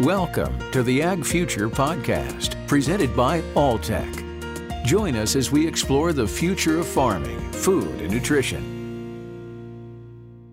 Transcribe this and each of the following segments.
Welcome to the Ag Future Podcast, presented by Alltech. Join us as we explore the future of farming, food, and nutrition.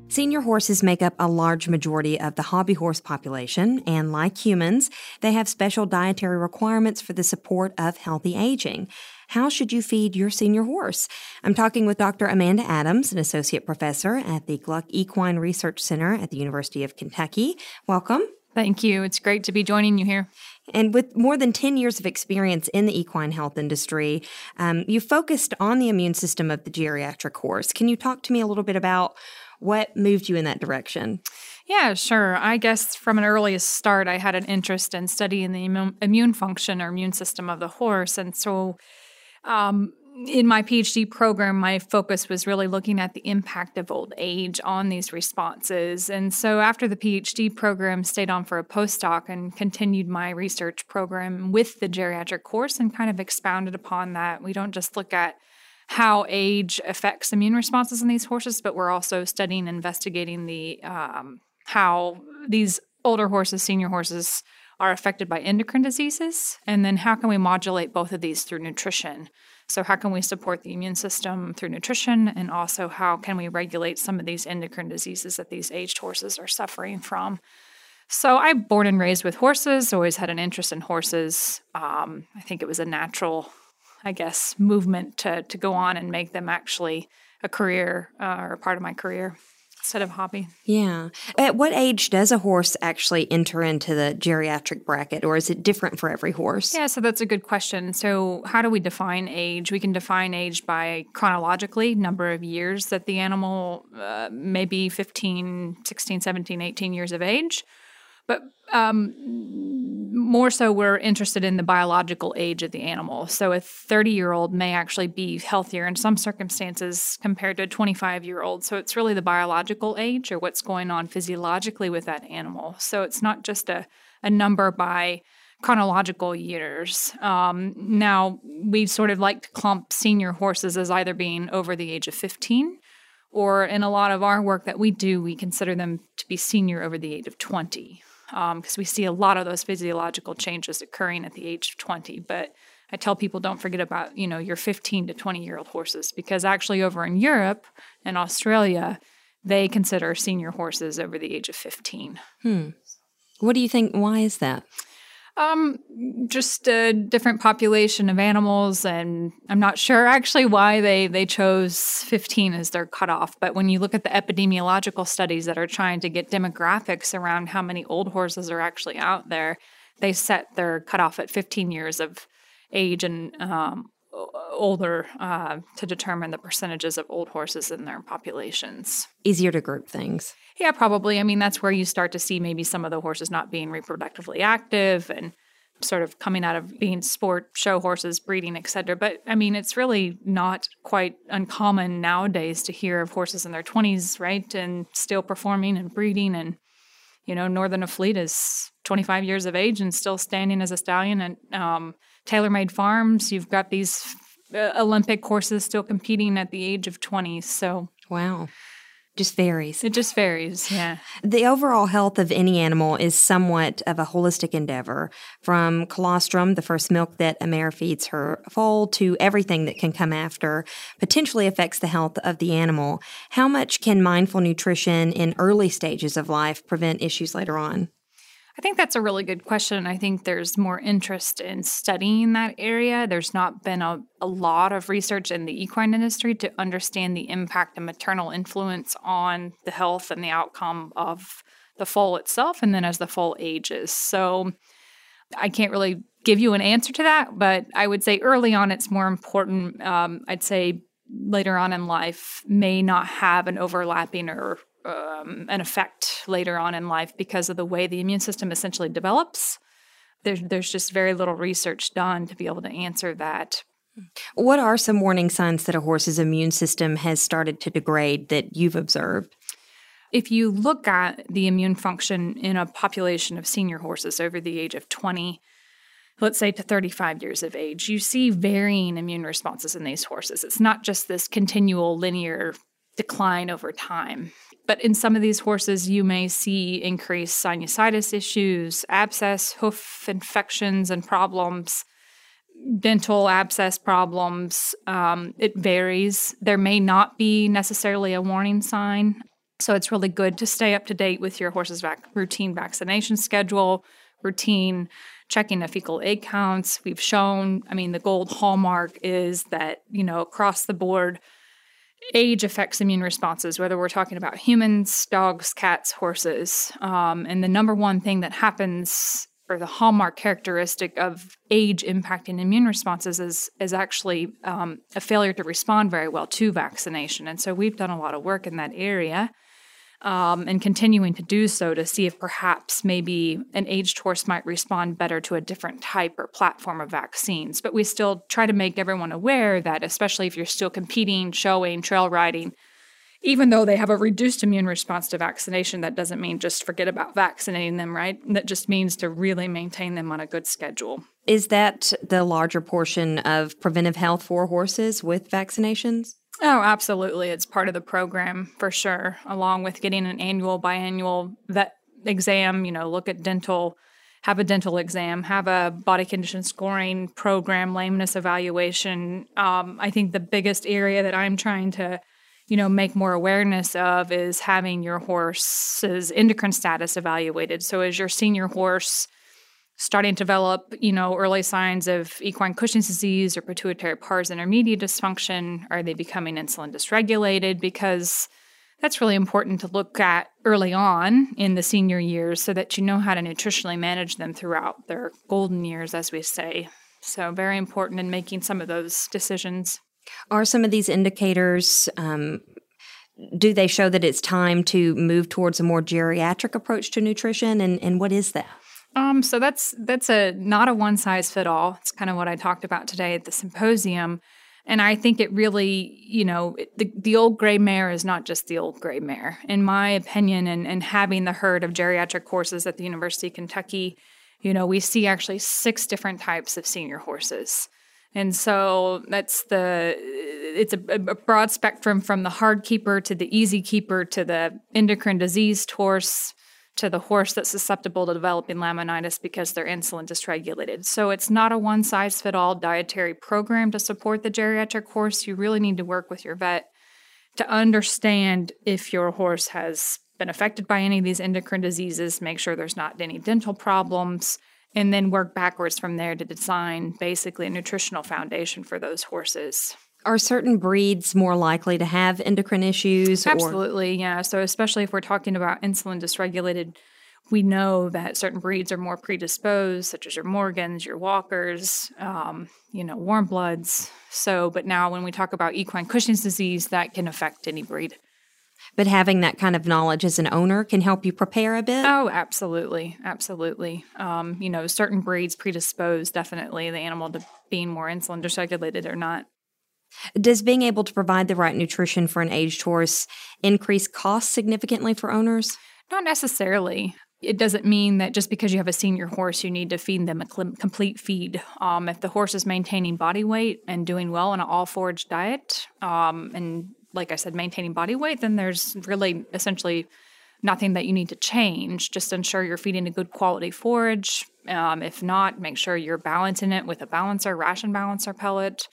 Senior horses make up a large majority of the hobby horse population, and like humans, they have special dietary requirements for the support of healthy aging. How should you feed your senior horse? I'm talking with Dr. Amanda Adams, an associate professor at the Gluck Equine Research Center at the University of Kentucky. Welcome. Thank you. It's great to be joining you here. And with more than 10 years of experience in the equine health industry, um, you focused on the immune system of the geriatric horse. Can you talk to me a little bit about what moved you in that direction? Yeah, sure. I guess from an earliest start, I had an interest in studying the immune function or immune system of the horse. And so um, in my PhD program, my focus was really looking at the impact of old age on these responses. And so after the PhD program, stayed on for a postdoc and continued my research program with the geriatric course and kind of expounded upon that. We don't just look at how age affects immune responses in these horses, but we're also studying, and investigating the um, how these older horses, senior horses, are affected by endocrine diseases, and then how can we modulate both of these through nutrition. So, how can we support the immune system through nutrition? And also, how can we regulate some of these endocrine diseases that these aged horses are suffering from? So, I'm born and raised with horses, always had an interest in horses. Um, I think it was a natural, I guess, movement to, to go on and make them actually a career uh, or a part of my career instead of hobby. Yeah. At what age does a horse actually enter into the geriatric bracket, or is it different for every horse? Yeah, so that's a good question. So, how do we define age? We can define age by chronologically, number of years that the animal uh, may be 15, 16, 17, 18 years of age. But um, more so, we're interested in the biological age of the animal. So, a 30 year old may actually be healthier in some circumstances compared to a 25 year old. So, it's really the biological age or what's going on physiologically with that animal. So, it's not just a, a number by chronological years. Um, now, we sort of like to clump senior horses as either being over the age of 15 or in a lot of our work that we do, we consider them to be senior over the age of 20 because um, we see a lot of those physiological changes occurring at the age of 20. But I tell people don't forget about you know your 15 to 20 year old horses because actually over in Europe and Australia they consider senior horses over the age of 15. Hmm. What do you think? Why is that? Um, just a different population of animals, and I'm not sure actually why they they chose 15 as their cutoff. But when you look at the epidemiological studies that are trying to get demographics around how many old horses are actually out there, they set their cutoff at 15 years of age and um, older uh, to determine the percentages of old horses in their populations. Easier to group things. Yeah, probably. I mean, that's where you start to see maybe some of the horses not being reproductively active and sort of coming out of being sport show horses breeding etc but i mean it's really not quite uncommon nowadays to hear of horses in their 20s right and still performing and breeding and you know northern fleet is 25 years of age and still standing as a stallion and um, TaylorMade Farms you've got these uh, olympic horses still competing at the age of 20 so wow just varies. It just varies, yeah. The overall health of any animal is somewhat of a holistic endeavor, from colostrum, the first milk that a mare feeds her foal, to everything that can come after, potentially affects the health of the animal. How much can mindful nutrition in early stages of life prevent issues later on? I think that's a really good question. I think there's more interest in studying that area. There's not been a, a lot of research in the equine industry to understand the impact of maternal influence on the health and the outcome of the foal itself, and then as the foal ages. So I can't really give you an answer to that, but I would say early on it's more important. Um, I'd say later on in life may not have an overlapping or um, an effect later on in life because of the way the immune system essentially develops. There's, there's just very little research done to be able to answer that. What are some warning signs that a horse's immune system has started to degrade that you've observed? If you look at the immune function in a population of senior horses over the age of 20, let's say to 35 years of age, you see varying immune responses in these horses. It's not just this continual linear decline over time but in some of these horses, you may see increased sinusitis issues, abscess, hoof infections, and problems, dental abscess problems. Um, it varies. There may not be necessarily a warning sign. So it's really good to stay up to date with your horse's vac- routine vaccination schedule, routine checking the fecal egg counts. We've shown, I mean, the gold hallmark is that, you know, across the board, age affects immune responses, whether we're talking about humans, dogs, cats, horses. Um, and the number one thing that happens, or the hallmark characteristic of age impacting immune responses, is, is actually um, a failure to respond very well to vaccination. And so we've done a lot of work in that area um, and continuing to do so to see if perhaps maybe an aged horse might respond better to a different type or platform of vaccines. But we still try to make everyone aware that, especially if you're still competing, showing, trail riding, even though they have a reduced immune response to vaccination, that doesn't mean just forget about vaccinating them, right? That just means to really maintain them on a good schedule. Is that the larger portion of preventive health for horses with vaccinations? Oh, absolutely. It's part of the program for sure, along with getting an annual, biannual vet exam, you know, look at dental, have a dental exam, have a body condition scoring program, lameness evaluation. Um, I think the biggest area that I'm trying to, you know, make more awareness of is having your horse's endocrine status evaluated. So as your senior horse starting to develop, you know, early signs of equine Cushing's disease or pituitary pars intermedia dysfunction? Are they becoming insulin dysregulated? Because that's really important to look at early on in the senior years so that you know how to nutritionally manage them throughout their golden years, as we say. So, very important in making some of those decisions. Are some of these indicators um, do they show that it's time to move towards a more geriatric approach to nutrition and, and what is that um, so that's that's a not a one size fit all. It's kind of what I talked about today at the symposium, and I think it really, you know, the the old gray mare is not just the old gray mare, in my opinion. And and having the herd of geriatric horses at the University of Kentucky, you know, we see actually six different types of senior horses. And so that's the it's a, a, broad spectrum from the hard keeper to the easy keeper to the endocrine diseased horse to the horse that's susceptible to developing laminitis because they're insulin dysregulated. So it's not a one size fit all dietary program to support the geriatric horse. You really need to work with your vet to understand if your horse has been affected by any of these endocrine diseases, make sure there's not any dental problems, and then work backwards from there to design basically a nutritional foundation for those horses are certain breeds more likely to have endocrine issues? Absolutely, or? yeah. So, especially if we're talking about insulin dysregulated, we know that certain breeds are more predisposed, such as your Morgans, your Walkers, um, you know, warm bloods. So, but now when we talk about equine Cushing's disease, that can affect any breed. But having that kind of knowledge as an owner can help you prepare a bit? Oh, absolutely. Absolutely. Um, you know, certain breeds predispose definitely the animal to being more insulin dysregulated or not. Does being able to provide the right nutrition for an aged horse increase costs significantly for owners? Not necessarily. It doesn't mean that just because you have a senior horse, you need to feed them a complete feed. Um, if the horse is maintaining body weight and doing well on an all forage diet, um, and like I said, maintaining body weight, then there's really essentially nothing that you need to change. Just ensure you're feeding a good quality forage. Um, if not, make sure you're balancing it with a balancer, ration balancer pellet.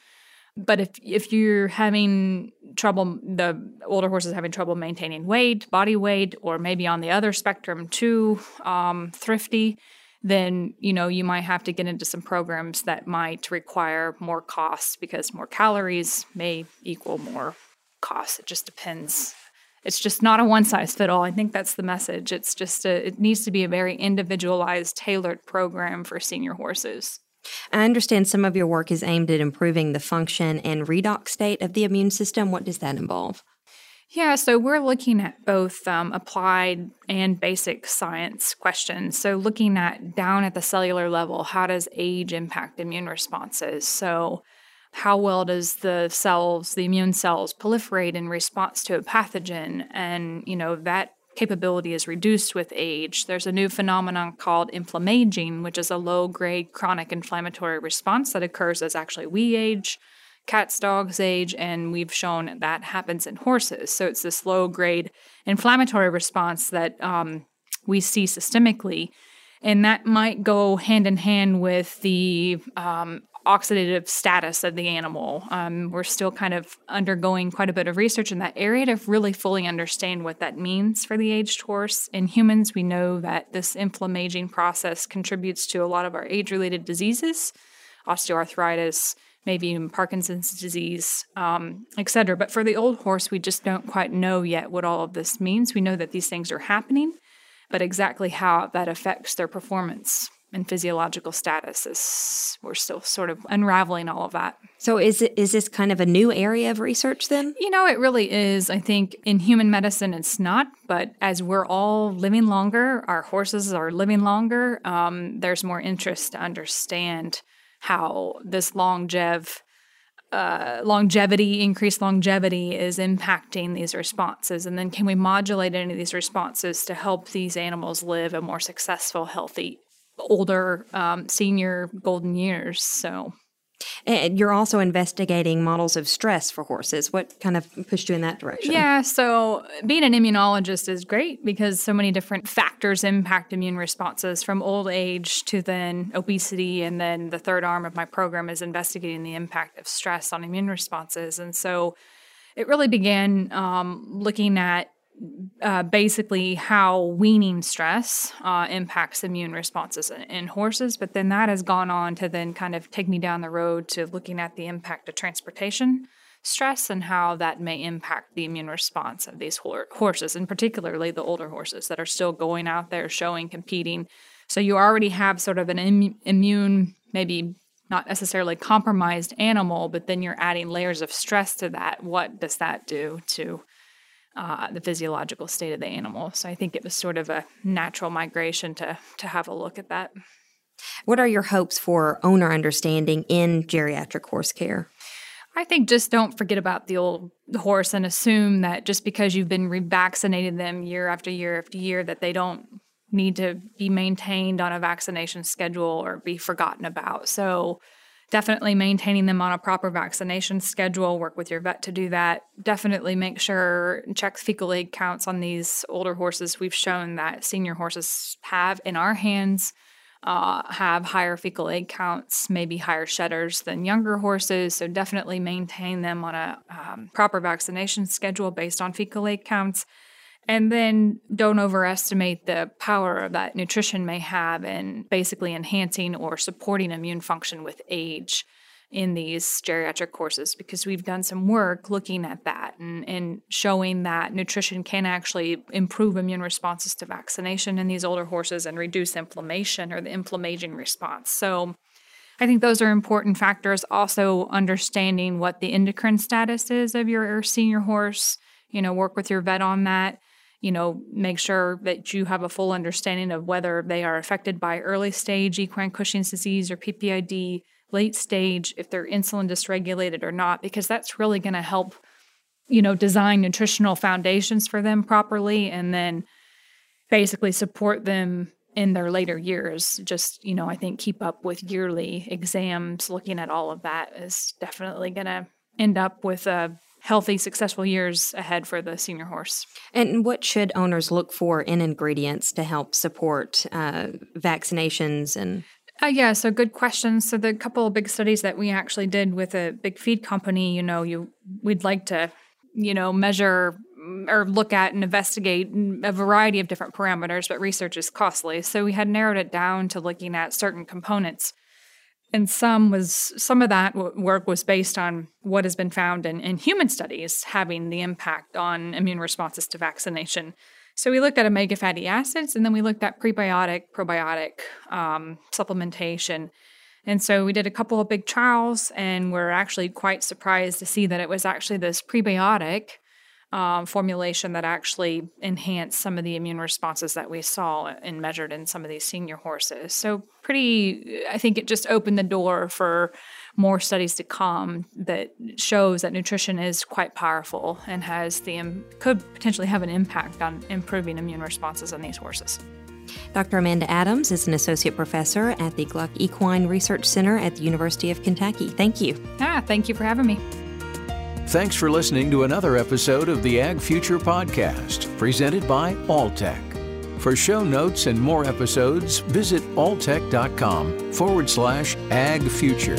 But if if you're having trouble, the older horse is having trouble maintaining weight, body weight, or maybe on the other spectrum too um, thrifty, then you know you might have to get into some programs that might require more costs because more calories may equal more costs. It just depends. It's just not a one size fit all. I think that's the message. It's just a, it needs to be a very individualized, tailored program for senior horses. I understand some of your work is aimed at improving the function and redox state of the immune system. What does that involve? Yeah, so we're looking at both um, applied and basic science questions. So, looking at down at the cellular level, how does age impact immune responses? So, how well does the cells, the immune cells, proliferate in response to a pathogen? And, you know, that capability is reduced with age. There's a new phenomenon called inflammaging, which is a low grade chronic inflammatory response that occurs as actually we age. cats, dogs age, and we've shown that happens in horses. So it's this low grade inflammatory response that um, we see systemically. And that might go hand in hand with the um, oxidative status of the animal. Um, we're still kind of undergoing quite a bit of research in that area to really fully understand what that means for the aged horse. In humans, we know that this inflammaging process contributes to a lot of our age related diseases, osteoarthritis, maybe even Parkinson's disease, um, et cetera. But for the old horse, we just don't quite know yet what all of this means. We know that these things are happening, but exactly how that affects their performance and physiological status is we're still sort of unraveling all of that. So is it is this kind of a new area of research then? You know, it really is. I think in human medicine it's not, but as we're all living longer, our horses are living longer. Um, there's more interest to understand how this longev uh, longevity, increased longevity is impacting these responses? And then can we modulate any of these responses to help these animals live a more successful, healthy older um, senior golden years. So. And you're also investigating models of stress for horses. What kind of pushed you in that direction? Yeah, so being an immunologist is great because so many different factors impact immune responses from old age to then obesity. And then the third arm of my program is investigating the impact of stress on immune responses. And so it really began um, looking at uh, basically how weaning stress uh, impacts immune responses in, in, horses. But then that has gone on to then kind of take me down the road to looking at the impact of transportation stress and how that may impact the immune response of these ho- horses, and particularly the older horses that are still going out there showing, competing. So you already have sort of an Im- immune, maybe not necessarily compromised animal, but then you're adding layers of stress to that. What does that do to uh, the physiological state of the animal. So I think it was sort of a natural migration to to have a look at that. What are your hopes for owner understanding in geriatric horse care? I think just don't forget about the old horse and assume that just because you've been revaccinated them year after year after year that they don't need to be maintained on a vaccination schedule or be forgotten about. So definitely maintaining them on a proper vaccination schedule. Work with your vet to do that. Definitely make sure check fecal egg counts on these older horses. We've shown that senior horses have in our hands uh, have higher fecal egg counts, maybe higher shedders than younger horses. So definitely maintain them on a um, proper vaccination schedule based on fecal egg counts. And then don't overestimate the power that nutrition may have in basically enhancing or supporting immune function with age in these geriatric courses because we've done some work looking at that and, and showing that nutrition can actually improve immune responses to vaccination in these older horses and reduce inflammation or the inflammaging response. So I think those are important factors. Also, understanding what the endocrine status is of your senior horse, you know, work with your vet on that you know, make sure that you have a full understanding of whether they are affected by early stage equine Cushing's disease or PPID, late stage, if they're insulin dysregulated or not, because that's really going to help, you know, design nutritional foundations for them properly and then basically support them in their later years. Just, you know, I think keep up with yearly exams, looking at all of that is definitely going to end up with a healthy, successful years ahead for the senior horse. And what should owners look for in ingredients to help support uh, vaccinations and? Uh, yeah, so good questions. So the couple of big studies that we actually did with a big feed company, you know, you we'd like to, you know, measure or look at and investigate a variety of different parameters, but research is costly. So we had narrowed it down to looking at certain components and some was some of that work was based on what has been found in, in human studies having the impact on immune responses to vaccination. So we looked at omega fatty acids and then we looked at prebiotic probiotic um, supplementation. And so we did a couple of big trials and we're actually quite surprised to see that it was actually this prebiotic um, formulation that actually enhanced some of the immune responses that we saw and measured in some of these senior horses. So, pretty, I think it just opened the door for more studies to come that shows that nutrition is quite powerful and has the could potentially have an impact on improving immune responses in these horses. Dr. Amanda Adams is an associate professor at the Gluck Equine Research Center at the University of Kentucky. Thank you. Ah, thank you for having me. Thanks for listening to another episode of the Ag Future Podcast, presented by Alltech. For show notes and more episodes, visit alltech.com forward slash ag future.